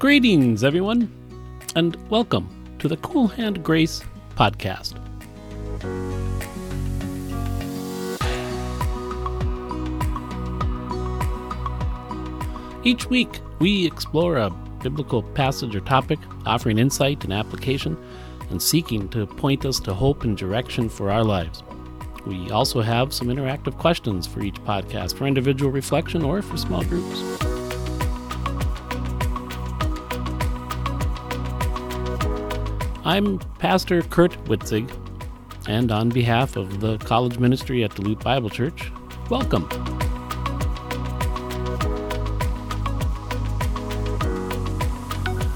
Greetings, everyone, and welcome to the Cool Hand Grace podcast. Each week, we explore a biblical passage or topic, offering insight and application, and seeking to point us to hope and direction for our lives. We also have some interactive questions for each podcast for individual reflection or for small groups. I'm Pastor Kurt Witzig, and on behalf of the college ministry at Duluth Bible Church, welcome.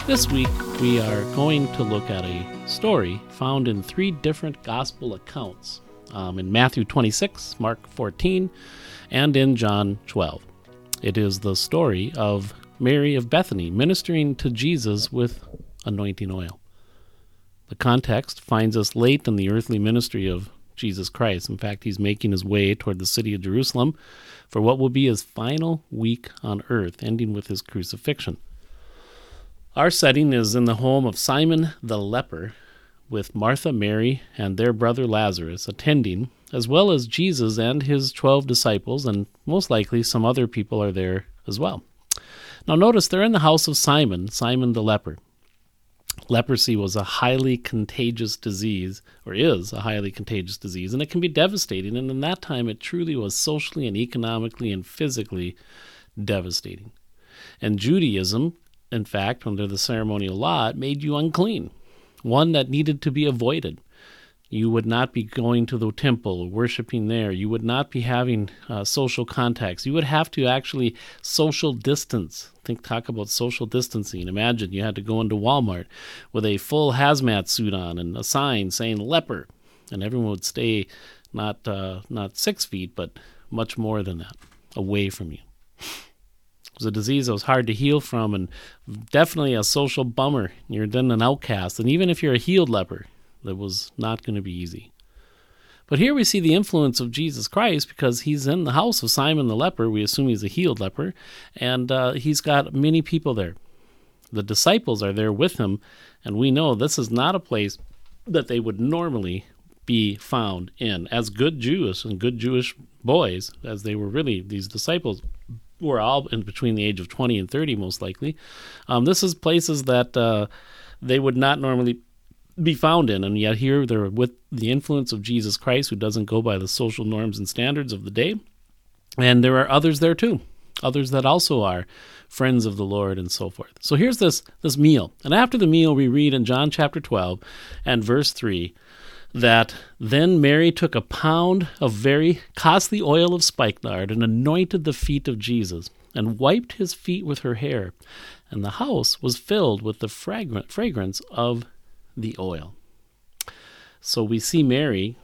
This week, we are going to look at a story found in three different gospel accounts um, in Matthew 26, Mark 14, and in John 12. It is the story of Mary of Bethany ministering to Jesus with anointing oil. The context finds us late in the earthly ministry of Jesus Christ. In fact, he's making his way toward the city of Jerusalem for what will be his final week on earth, ending with his crucifixion. Our setting is in the home of Simon the leper, with Martha, Mary, and their brother Lazarus attending, as well as Jesus and his twelve disciples, and most likely some other people are there as well. Now, notice they're in the house of Simon, Simon the leper. Leprosy was a highly contagious disease, or is a highly contagious disease, and it can be devastating. And in that time, it truly was socially and economically and physically devastating. And Judaism, in fact, under the ceremonial law, it made you unclean, one that needed to be avoided. You would not be going to the temple, worshiping there. You would not be having uh, social contacts. You would have to actually social distance. Think, talk about social distancing. Imagine you had to go into Walmart with a full hazmat suit on and a sign saying leper, and everyone would stay not uh, not six feet, but much more than that away from you. Was a disease that was hard to heal from, and definitely a social bummer. You're then an outcast, and even if you're a healed leper, that was not going to be easy. But here we see the influence of Jesus Christ because he's in the house of Simon the leper. We assume he's a healed leper, and uh, he's got many people there. The disciples are there with him, and we know this is not a place that they would normally be found in. As good Jews and good Jewish boys, as they were really, these disciples were all in between the age of 20 and 30, most likely. Um, this is places that uh, they would not normally be found in. And yet here they're with the influence of Jesus Christ, who doesn't go by the social norms and standards of the day. And there are others there too, others that also are friends of the Lord and so forth. So here's this this meal. And after the meal we read in John chapter 12 and verse 3 that then Mary took a pound of very costly oil of spikenard and anointed the feet of Jesus and wiped his feet with her hair. And the house was filled with the fragrant fragrance of the oil. So we see Mary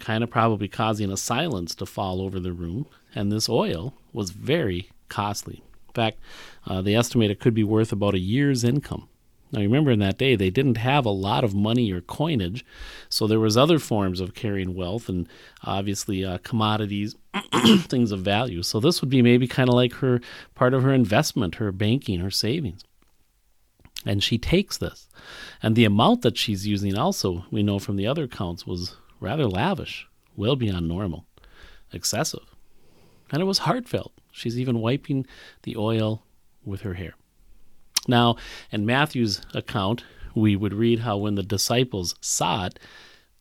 kind of probably causing a silence to fall over the room, and this oil was very costly. In fact, uh, they estimate it could be worth about a year's income. Now remember in that day they didn't have a lot of money or coinage, so there was other forms of carrying wealth and obviously uh, commodities, things of value. So this would be maybe kind of like her part of her investment, her banking, her savings. And she takes this. And the amount that she's using also, we know from the other accounts, was rather lavish, well beyond normal, excessive. And it was heartfelt. She's even wiping the oil with her hair. Now, in Matthew's account, we would read how when the disciples saw it,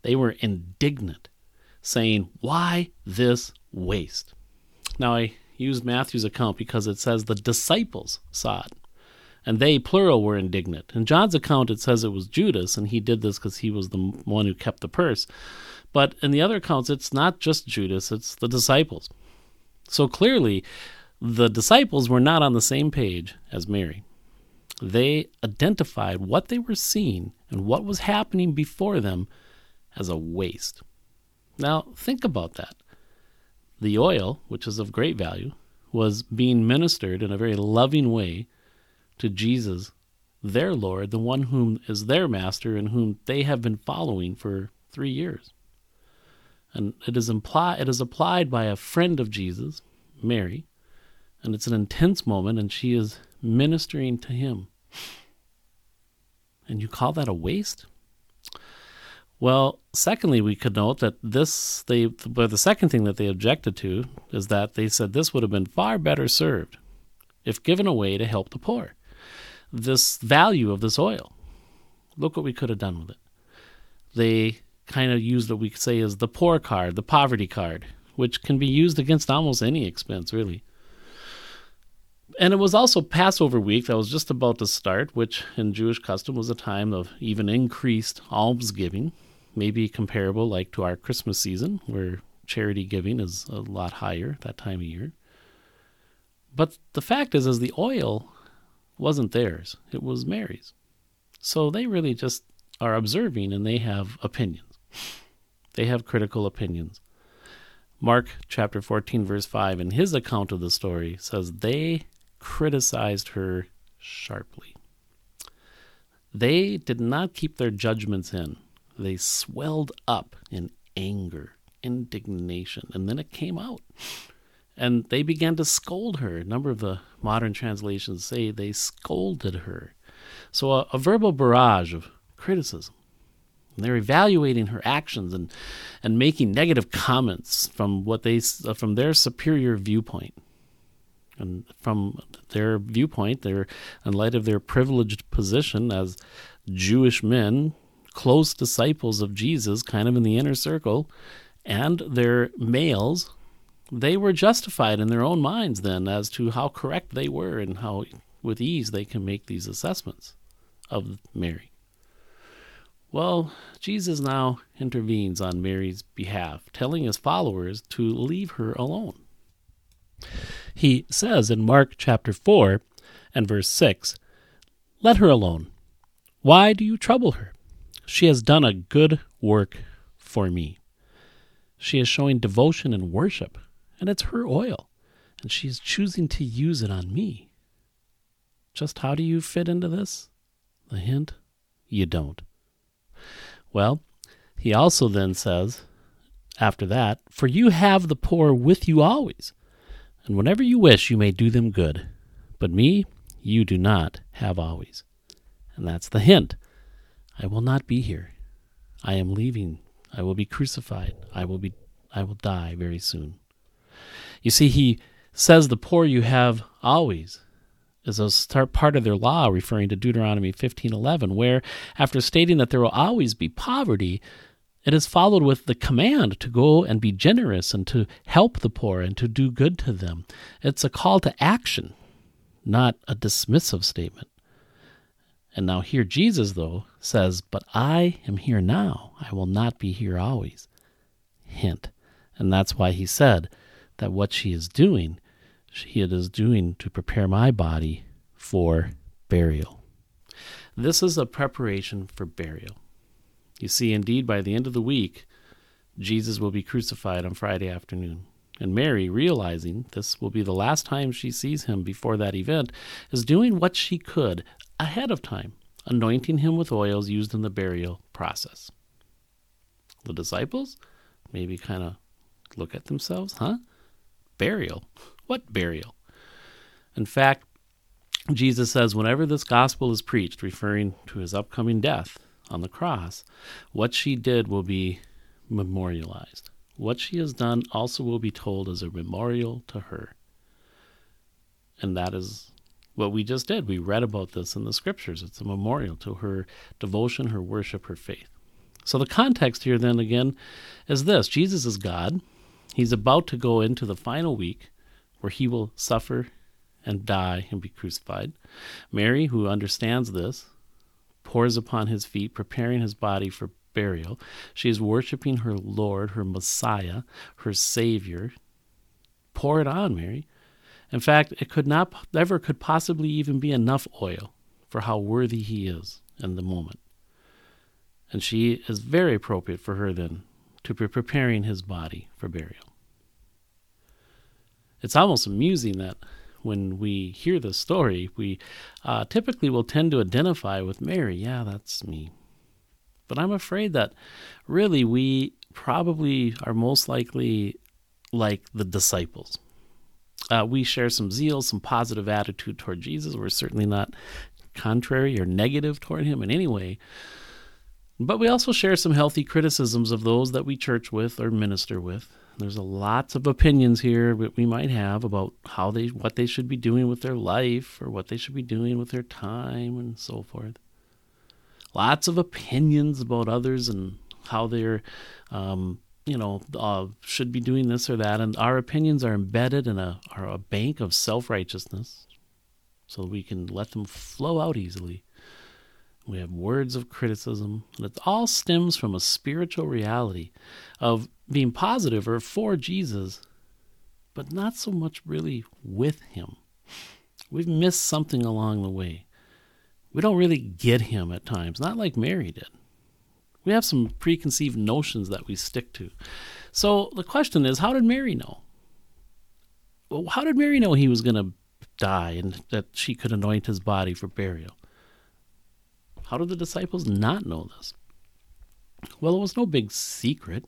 they were indignant, saying, Why this waste? Now, I use Matthew's account because it says the disciples saw it and they, plural, were indignant. In John's account, it says it was Judas, and he did this because he was the one who kept the purse. But in the other accounts, it's not just Judas, it's the disciples. So clearly, the disciples were not on the same page as Mary. They identified what they were seeing and what was happening before them as a waste. Now, think about that. The oil, which is of great value, was being ministered in a very loving way to Jesus, their Lord, the one whom is their master and whom they have been following for three years. And it is it is applied by a friend of Jesus, Mary, and it's an intense moment, and she is ministering to him. And you call that a waste? Well, secondly, we could note that this they but the second thing that they objected to is that they said this would have been far better served if given away to help the poor. This value of this oil. Look what we could have done with it. They kind of used what we could say is the poor card, the poverty card, which can be used against almost any expense, really. And it was also Passover week that was just about to start, which in Jewish custom was a time of even increased almsgiving, maybe comparable like to our Christmas season, where charity giving is a lot higher that time of year. But the fact is, is the oil wasn't theirs; it was Mary's. So they really just are observing, and they have opinions. They have critical opinions. Mark chapter 14, verse 5, in his account of the story, says they criticized her sharply. They did not keep their judgments in. They swelled up in anger, indignation, and then it came out. And they began to scold her. A number of the modern translations say they scolded her. So a, a verbal barrage of criticism. And they're evaluating her actions and, and making negative comments from what they from their superior viewpoint. And from their viewpoint, they're in light of their privileged position as Jewish men, close disciples of Jesus, kind of in the inner circle, and their males, they were justified in their own minds then as to how correct they were and how with ease they can make these assessments of Mary. Well, Jesus now intervenes on Mary's behalf, telling his followers to leave her alone. He says in Mark chapter 4 and verse 6 Let her alone. Why do you trouble her? She has done a good work for me. She is showing devotion and worship, and it's her oil, and she is choosing to use it on me. Just how do you fit into this? The hint? You don't. Well, he also then says, after that, For you have the poor with you always, and whenever you wish, you may do them good. But me, you do not have always. And that's the hint. I will not be here. I am leaving. I will be crucified. I will be I will die very soon. You see, he says the poor you have always is a part of their law, referring to Deuteronomy 15:11, where after stating that there will always be poverty, it is followed with the command to go and be generous and to help the poor and to do good to them. It's a call to action, not a dismissive statement. And now here Jesus, though, says, But I am here now. I will not be here always. Hint. And that's why he said that what she is doing, she is doing to prepare my body for burial. This is a preparation for burial. You see, indeed, by the end of the week, Jesus will be crucified on Friday afternoon. And Mary, realizing this will be the last time she sees him before that event, is doing what she could ahead of time, anointing him with oils used in the burial process. The disciples maybe kind of look at themselves, huh? Burial? What burial? In fact, Jesus says, whenever this gospel is preached, referring to his upcoming death, on the cross, what she did will be memorialized. What she has done also will be told as a memorial to her. And that is what we just did. We read about this in the scriptures. It's a memorial to her devotion, her worship, her faith. So the context here, then, again, is this Jesus is God. He's about to go into the final week where he will suffer and die and be crucified. Mary, who understands this, pours upon his feet, preparing his body for burial. She is worshiping her Lord, her Messiah, her Savior. Pour it on, Mary. In fact, it could not ever could possibly even be enough oil for how worthy he is in the moment. And she is very appropriate for her then to be preparing his body for burial. It's almost amusing that when we hear this story, we uh, typically will tend to identify with Mary. Yeah, that's me. But I'm afraid that really we probably are most likely like the disciples. Uh, we share some zeal, some positive attitude toward Jesus. We're certainly not contrary or negative toward him in any way. But we also share some healthy criticisms of those that we church with or minister with. There's a lots of opinions here that we might have about how they what they should be doing with their life or what they should be doing with their time and so forth. Lots of opinions about others and how they're um, you know, uh, should be doing this or that, and our opinions are embedded in a, are a bank of self righteousness, so we can let them flow out easily. We have words of criticism, and it all stems from a spiritual reality of being positive or for Jesus, but not so much really with Him. We've missed something along the way. We don't really get Him at times, not like Mary did. We have some preconceived notions that we stick to. So the question is, how did Mary know? Well, how did Mary know he was going to die and that she could anoint his body for burial? How did the disciples not know this? Well, it was no big secret.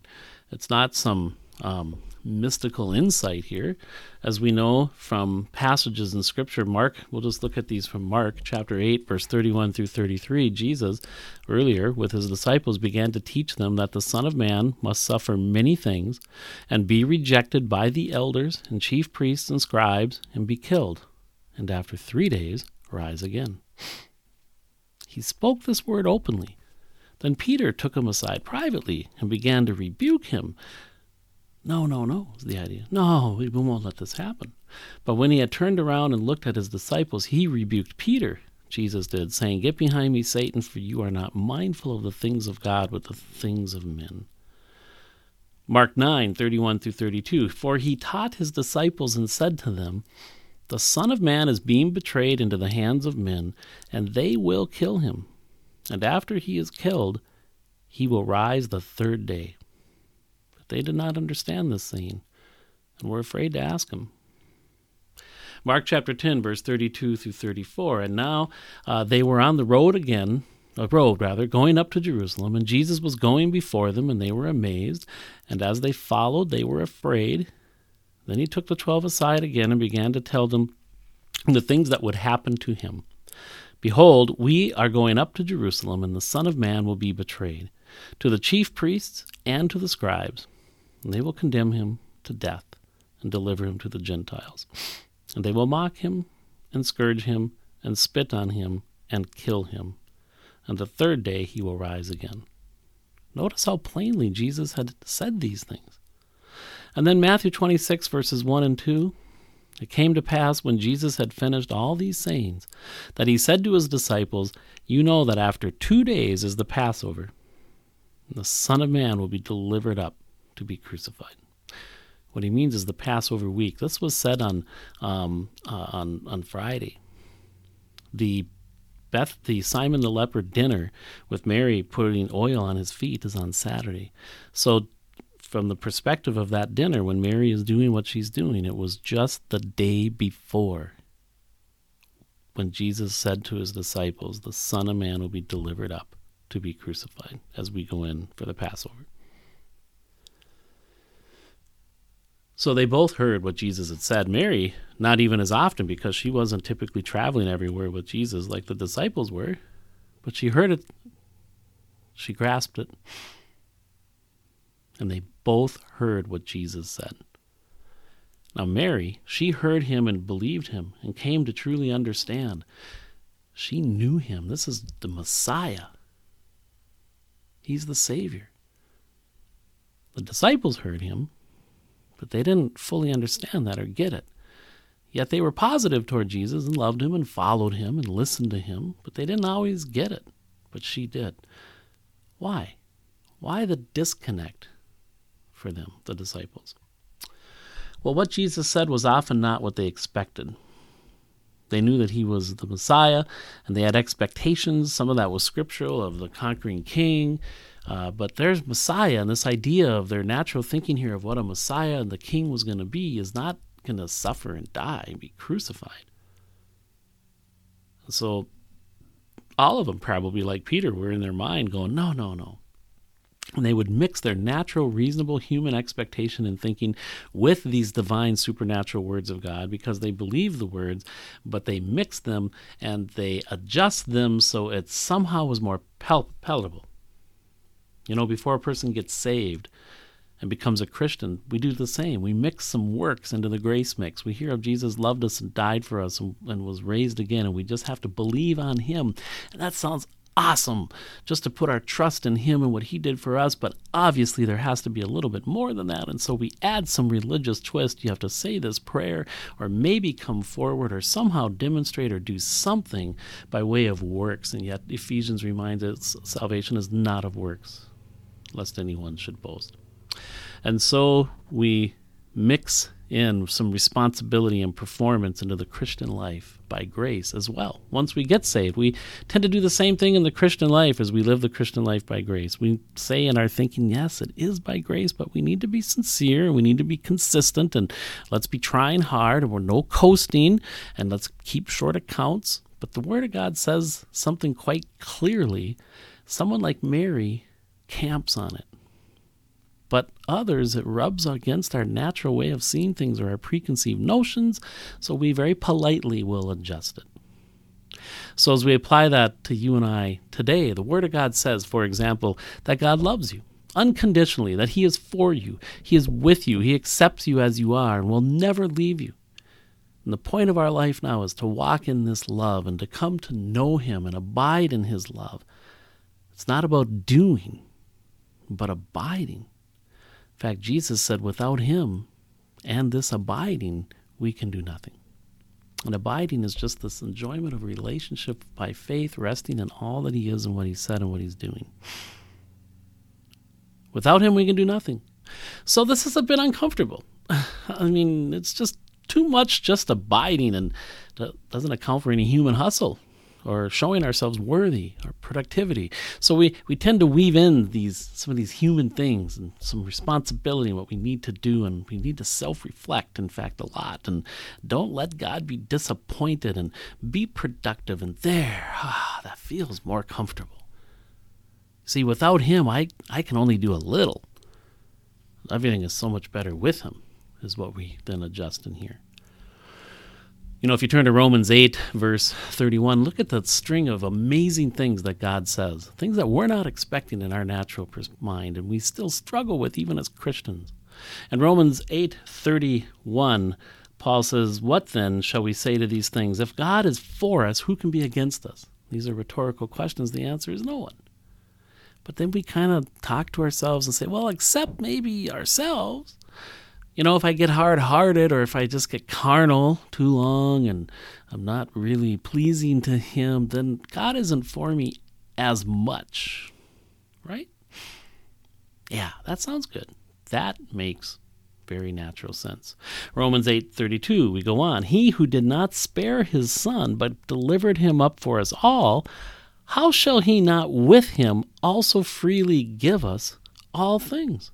It's not some um, mystical insight here. As we know from passages in Scripture, Mark, we'll just look at these from Mark chapter 8, verse 31 through 33. Jesus, earlier with his disciples, began to teach them that the Son of Man must suffer many things and be rejected by the elders and chief priests and scribes and be killed, and after three days rise again. He spoke this word openly. Then Peter took him aside privately and began to rebuke him. No, no, no, was the idea. No, we won't let this happen. But when he had turned around and looked at his disciples, he rebuked Peter, Jesus did, saying, Get behind me, Satan, for you are not mindful of the things of God, but the things of men. Mark 9, 31 through 32. For he taught his disciples and said to them, The Son of Man is being betrayed into the hands of men, and they will kill him. And after he is killed, he will rise the third day. But they did not understand this scene and were afraid to ask him. Mark chapter 10, verse 32 through 34. And now uh, they were on the road again, a road rather, going up to Jerusalem, and Jesus was going before them, and they were amazed. And as they followed, they were afraid. Then he took the twelve aside again and began to tell them the things that would happen to him. Behold, we are going up to Jerusalem, and the Son of Man will be betrayed to the chief priests and to the scribes and they will condemn him to death and deliver him to the Gentiles. And they will mock him and scourge him and spit on him and kill him. And the third day he will rise again. Notice how plainly Jesus had said these things. And then Matthew 26, verses 1 and 2. It came to pass when Jesus had finished all these sayings that he said to his disciples, You know that after two days is the Passover, the Son of Man will be delivered up to be crucified. What he means is the Passover week. This was said on um, uh, on on Friday. The Beth, the Simon the leper dinner with Mary putting oil on his feet is on Saturday. So, from the perspective of that dinner, when Mary is doing what she's doing, it was just the day before when Jesus said to his disciples, The Son of Man will be delivered up to be crucified as we go in for the Passover. So they both heard what Jesus had said. Mary, not even as often because she wasn't typically traveling everywhere with Jesus like the disciples were, but she heard it. She grasped it. And they both heard what Jesus said. Now, Mary, she heard him and believed him and came to truly understand. She knew him. This is the Messiah, he's the Savior. The disciples heard him but they didn't fully understand that or get it. Yet they were positive toward Jesus and loved him and followed him and listened to him, but they didn't always get it. But she did. Why? Why the disconnect for them, the disciples? Well, what Jesus said was often not what they expected. They knew that he was the Messiah, and they had expectations. Some of that was scriptural of the conquering king, uh, but there's Messiah, and this idea of their natural thinking here of what a Messiah and the king was going to be is not going to suffer and die and be crucified. So all of them probably like Peter were in their mind going, no, no, no. And they would mix their natural, reasonable human expectation and thinking with these divine, supernatural words of God because they believe the words, but they mix them and they adjust them so it somehow was more pal- palatable. You know, before a person gets saved, and becomes a Christian, we do the same. We mix some works into the grace mix. We hear of Jesus loved us and died for us and, and, was raised again, and we just have to believe on Him. And that sounds awesome, just to put our trust in Him and what He did for us. But obviously, there has to be a little bit more than that. And so we add some religious twist. You have to say this prayer, or maybe come forward, or somehow demonstrate or do something by way of works. And yet, Ephesians reminds us salvation is not of works, lest anyone should boast. And so we mix in some responsibility and performance into the Christian life by grace as well. Once we get saved, we tend to do the same thing in the Christian life as we live the Christian life by grace. We say in our thinking, yes, it is by grace, but we need to be sincere we need to be consistent and let's be trying hard and we're no coasting and let's keep short accounts. But the Word of God says something quite clearly. Someone like Mary camps on it but others it rubs against our natural way of seeing things or our preconceived notions, so we very politely will adjust it. So, as we apply that to you and I today, the Word of God says, for example, that God loves you unconditionally, that He is for you, He is with you, He accepts you as you are, and will never leave you. And the point of our life now is to walk in this love and to come to know Him and abide in His love. It's not about doing, but abiding. In fact, Jesus said, without him and this abiding, we can do nothing. And abiding is just this enjoyment of relationship by faith, resting in all that he is and what he said and what he's doing. Without him, we can do nothing. So this is a bit uncomfortable. I mean, it's just too much just abiding and doesn't account for any human hustle or showing ourselves worthy or productivity. So we, we tend to weave in these some of these human things and some responsibility and what we need to do and we need to self-reflect in fact a lot and don't let God be disappointed and be productive and there ah, that feels more comfortable. See, without him I, I can only do a little. Everything is so much better with him, is what we then adjust in here. You know, if you turn to Romans 8, verse 31, look at the string of amazing things that God says, things that we're not expecting in our natural mind, and we still struggle with even as Christians. In Romans 8, 31, Paul says, What then shall we say to these things? If God is for us, who can be against us? These are rhetorical questions. The answer is no one. But then we kind of talk to ourselves and say, Well, except maybe ourselves you know, if I get hard hearted or if I just get carnal too long and I'm not really pleasing to Him, then God isn't for me as much. Right? Yeah, that sounds good. That makes very natural sense. Romans 8:32 we go on, he who did not spare his son but delivered him up for us all, how shall he not with him also freely give us all things?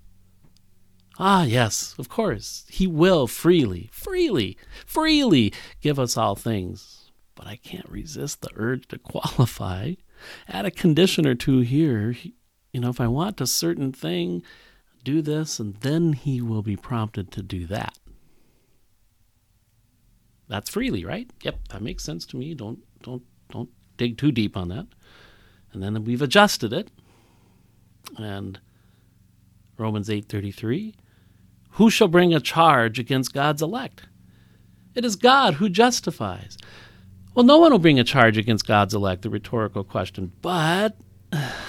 Ah, yes, of course. He will freely, freely, freely give us all things. But I can't resist the urge to qualify. Add a condition or two here. You know, if I want a certain thing, do this, and then he will be prompted to do that. That's freely, right? Yep, that makes sense to me. Don't don't don't dig too deep on that. And then we've adjusted it. And Romans 8:33 who shall bring a charge against God's elect? It is God who justifies. Well, no one will bring a charge against God's elect, the rhetorical question. But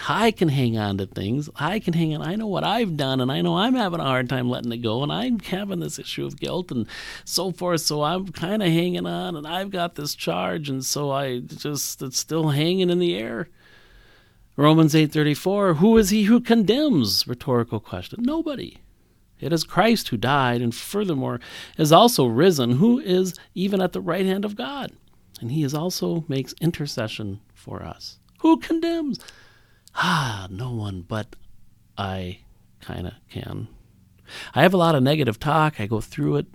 I can hang on to things. I can hang on. I know what I've done, and I know I'm having a hard time letting it go, and I'm having this issue of guilt and so forth. So I'm kind of hanging on, and I've got this charge, and so I just it's still hanging in the air. Romans 8:34 Who is he who condemns? Rhetorical question. Nobody. It is Christ who died, and furthermore is also risen, who is even at the right hand of God. And he is also makes intercession for us. Who condemns? Ah, no one, but I kind of can. I have a lot of negative talk. I go through it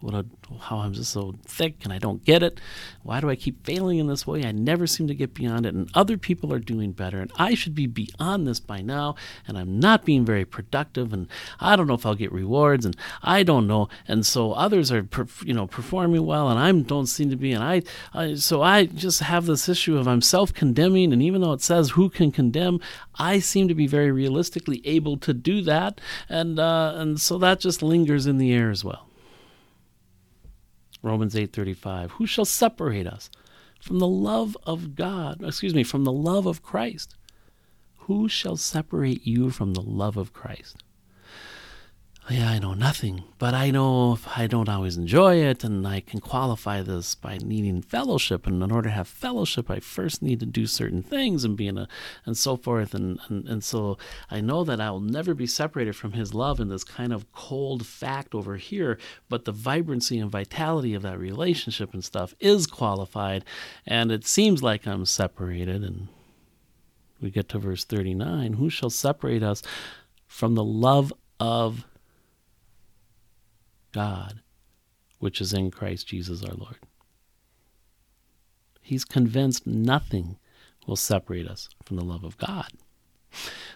what a, how I'm just so thick and I don't get it. Why do I keep failing in this way? I never seem to get beyond it, and other people are doing better, and I should be beyond this by now, and I'm not being very productive, and I don't know if I'll get rewards, and I don't know, and so others are, you know, performing well, and I don't seem to be, and I, I so I just have this issue of I'm self-condemning, and even though it says who can condemn, I seem to be very realistically able to do that, and uh, and so that just lingers in the air as well. Romans 8:35 Who shall separate us from the love of God excuse me from the love of Christ? Who shall separate you from the love of Christ Oh, yeah, I know nothing, but I know I don't always enjoy it, and I can qualify this by needing fellowship. And in order to have fellowship, I first need to do certain things and be in a, and so forth. And, and, and so I know that I will never be separated from His love in this kind of cold fact over here, but the vibrancy and vitality of that relationship and stuff is qualified. And it seems like I'm separated. And we get to verse 39 Who shall separate us from the love of God, which is in Christ Jesus our Lord. He's convinced nothing will separate us from the love of God.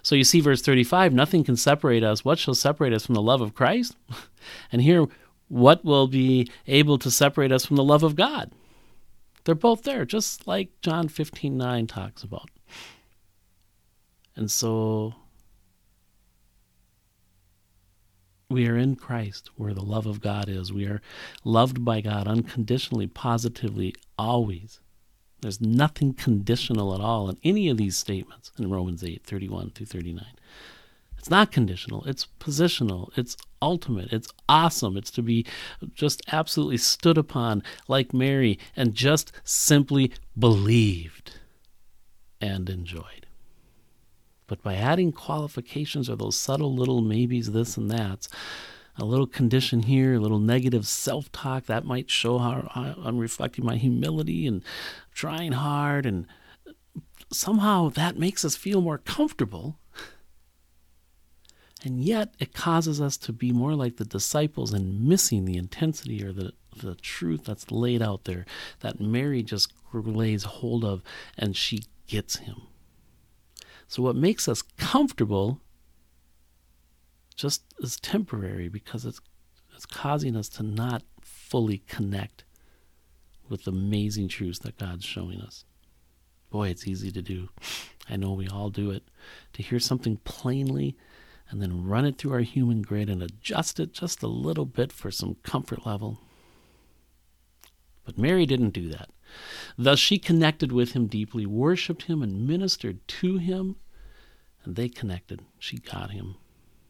So you see, verse 35 nothing can separate us. What shall separate us from the love of Christ? And here, what will be able to separate us from the love of God? They're both there, just like John 15 9 talks about. And so We are in Christ, where the love of God is. We are loved by God unconditionally, positively, always. There's nothing conditional at all in any of these statements in Romans 8 31 through 39. It's not conditional, it's positional, it's ultimate, it's awesome. It's to be just absolutely stood upon like Mary and just simply believed and enjoyed. But by adding qualifications or those subtle little maybes, this and that, a little condition here, a little negative self talk, that might show how I'm reflecting my humility and trying hard. And somehow that makes us feel more comfortable. And yet it causes us to be more like the disciples and missing the intensity or the, the truth that's laid out there that Mary just lays hold of and she gets him. So what makes us comfortable just is temporary because it's it's causing us to not fully connect with the amazing truths that God's showing us. Boy, it's easy to do. I know we all do it. To hear something plainly and then run it through our human grid and adjust it just a little bit for some comfort level. But Mary didn't do that. Thus she connected with him deeply, worshiped him, and ministered to him. And they connected. She got him.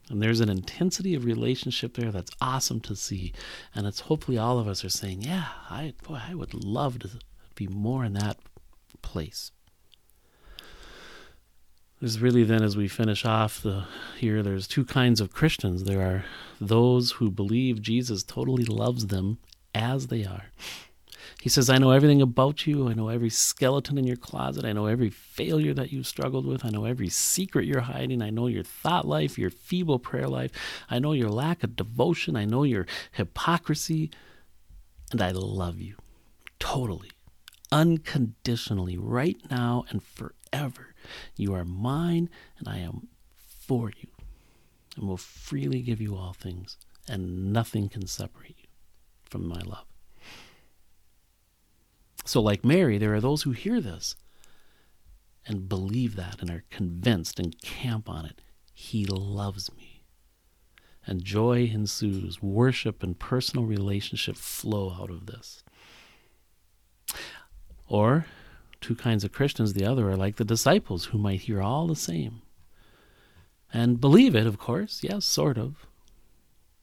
And there's an intensity of relationship there that's awesome to see. And it's hopefully all of us are saying, yeah, I, boy, I would love to be more in that place. There's really then, as we finish off the here, there's two kinds of Christians. There are those who believe Jesus totally loves them as they are, he says, I know everything about you. I know every skeleton in your closet. I know every failure that you've struggled with. I know every secret you're hiding. I know your thought life, your feeble prayer life. I know your lack of devotion. I know your hypocrisy. And I love you totally, unconditionally, right now and forever. You are mine, and I am for you, and will freely give you all things, and nothing can separate you from my love. So, like Mary, there are those who hear this and believe that and are convinced and camp on it. He loves me. And joy ensues. Worship and personal relationship flow out of this. Or, two kinds of Christians, the other are like the disciples who might hear all the same and believe it, of course, yes, sort of,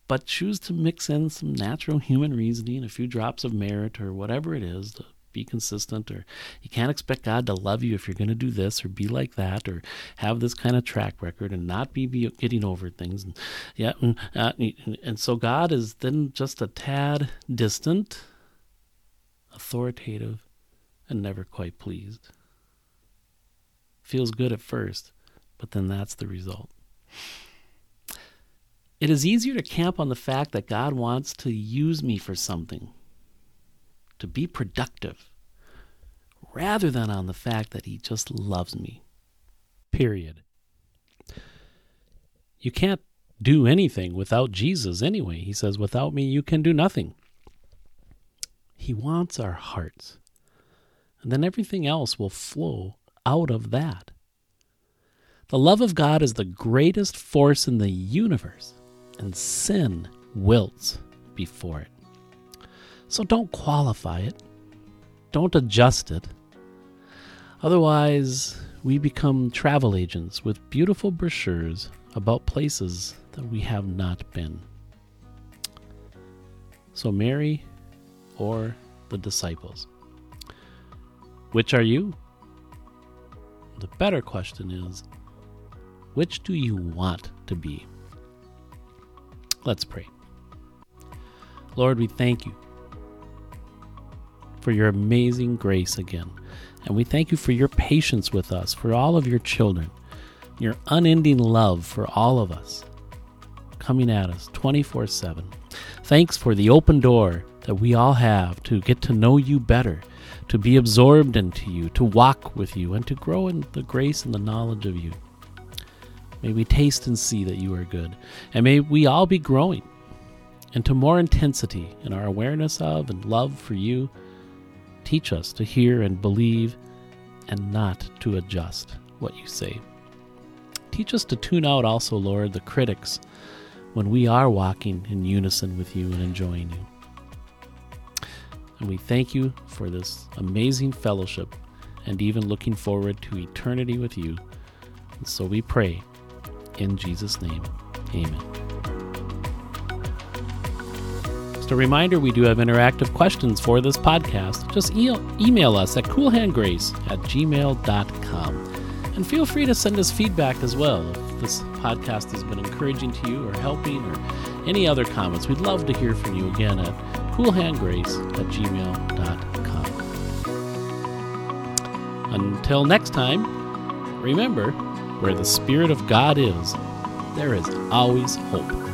but choose to mix in some natural human reasoning, a few drops of merit, or whatever it is, be consistent or you can't expect God to love you if you're going to do this or be like that or have this kind of track record and not be, be getting over things. And yeah and, uh, and so God is then just a tad distant authoritative and never quite pleased. Feels good at first but then that's the result. It is easier to camp on the fact that God wants to use me for something, to be productive, rather than on the fact that He just loves me. Period. You can't do anything without Jesus anyway. He says, Without me, you can do nothing. He wants our hearts. And then everything else will flow out of that. The love of God is the greatest force in the universe, and sin wilts before it. So don't qualify it, don't adjust it. Otherwise, we become travel agents with beautiful brochures about places that we have not been. So, Mary or the disciples? Which are you? The better question is which do you want to be? Let's pray. Lord, we thank you for your amazing grace again. And we thank you for your patience with us, for all of your children, your unending love for all of us, coming at us 24 7. Thanks for the open door that we all have to get to know you better, to be absorbed into you, to walk with you, and to grow in the grace and the knowledge of you. May we taste and see that you are good. And may we all be growing into more intensity in our awareness of and love for you. Teach us to hear and believe and not to adjust what you say. Teach us to tune out also, Lord, the critics when we are walking in unison with you and enjoying you. And we thank you for this amazing fellowship and even looking forward to eternity with you. And so we pray in Jesus' name, amen. Just a reminder we do have interactive questions for this podcast. Just e- email us at coolhandgrace at gmail.com. And feel free to send us feedback as well if this podcast has been encouraging to you or helping or any other comments. We'd love to hear from you again at coolhandgrace at gmail.com. Until next time, remember where the Spirit of God is, there is always hope.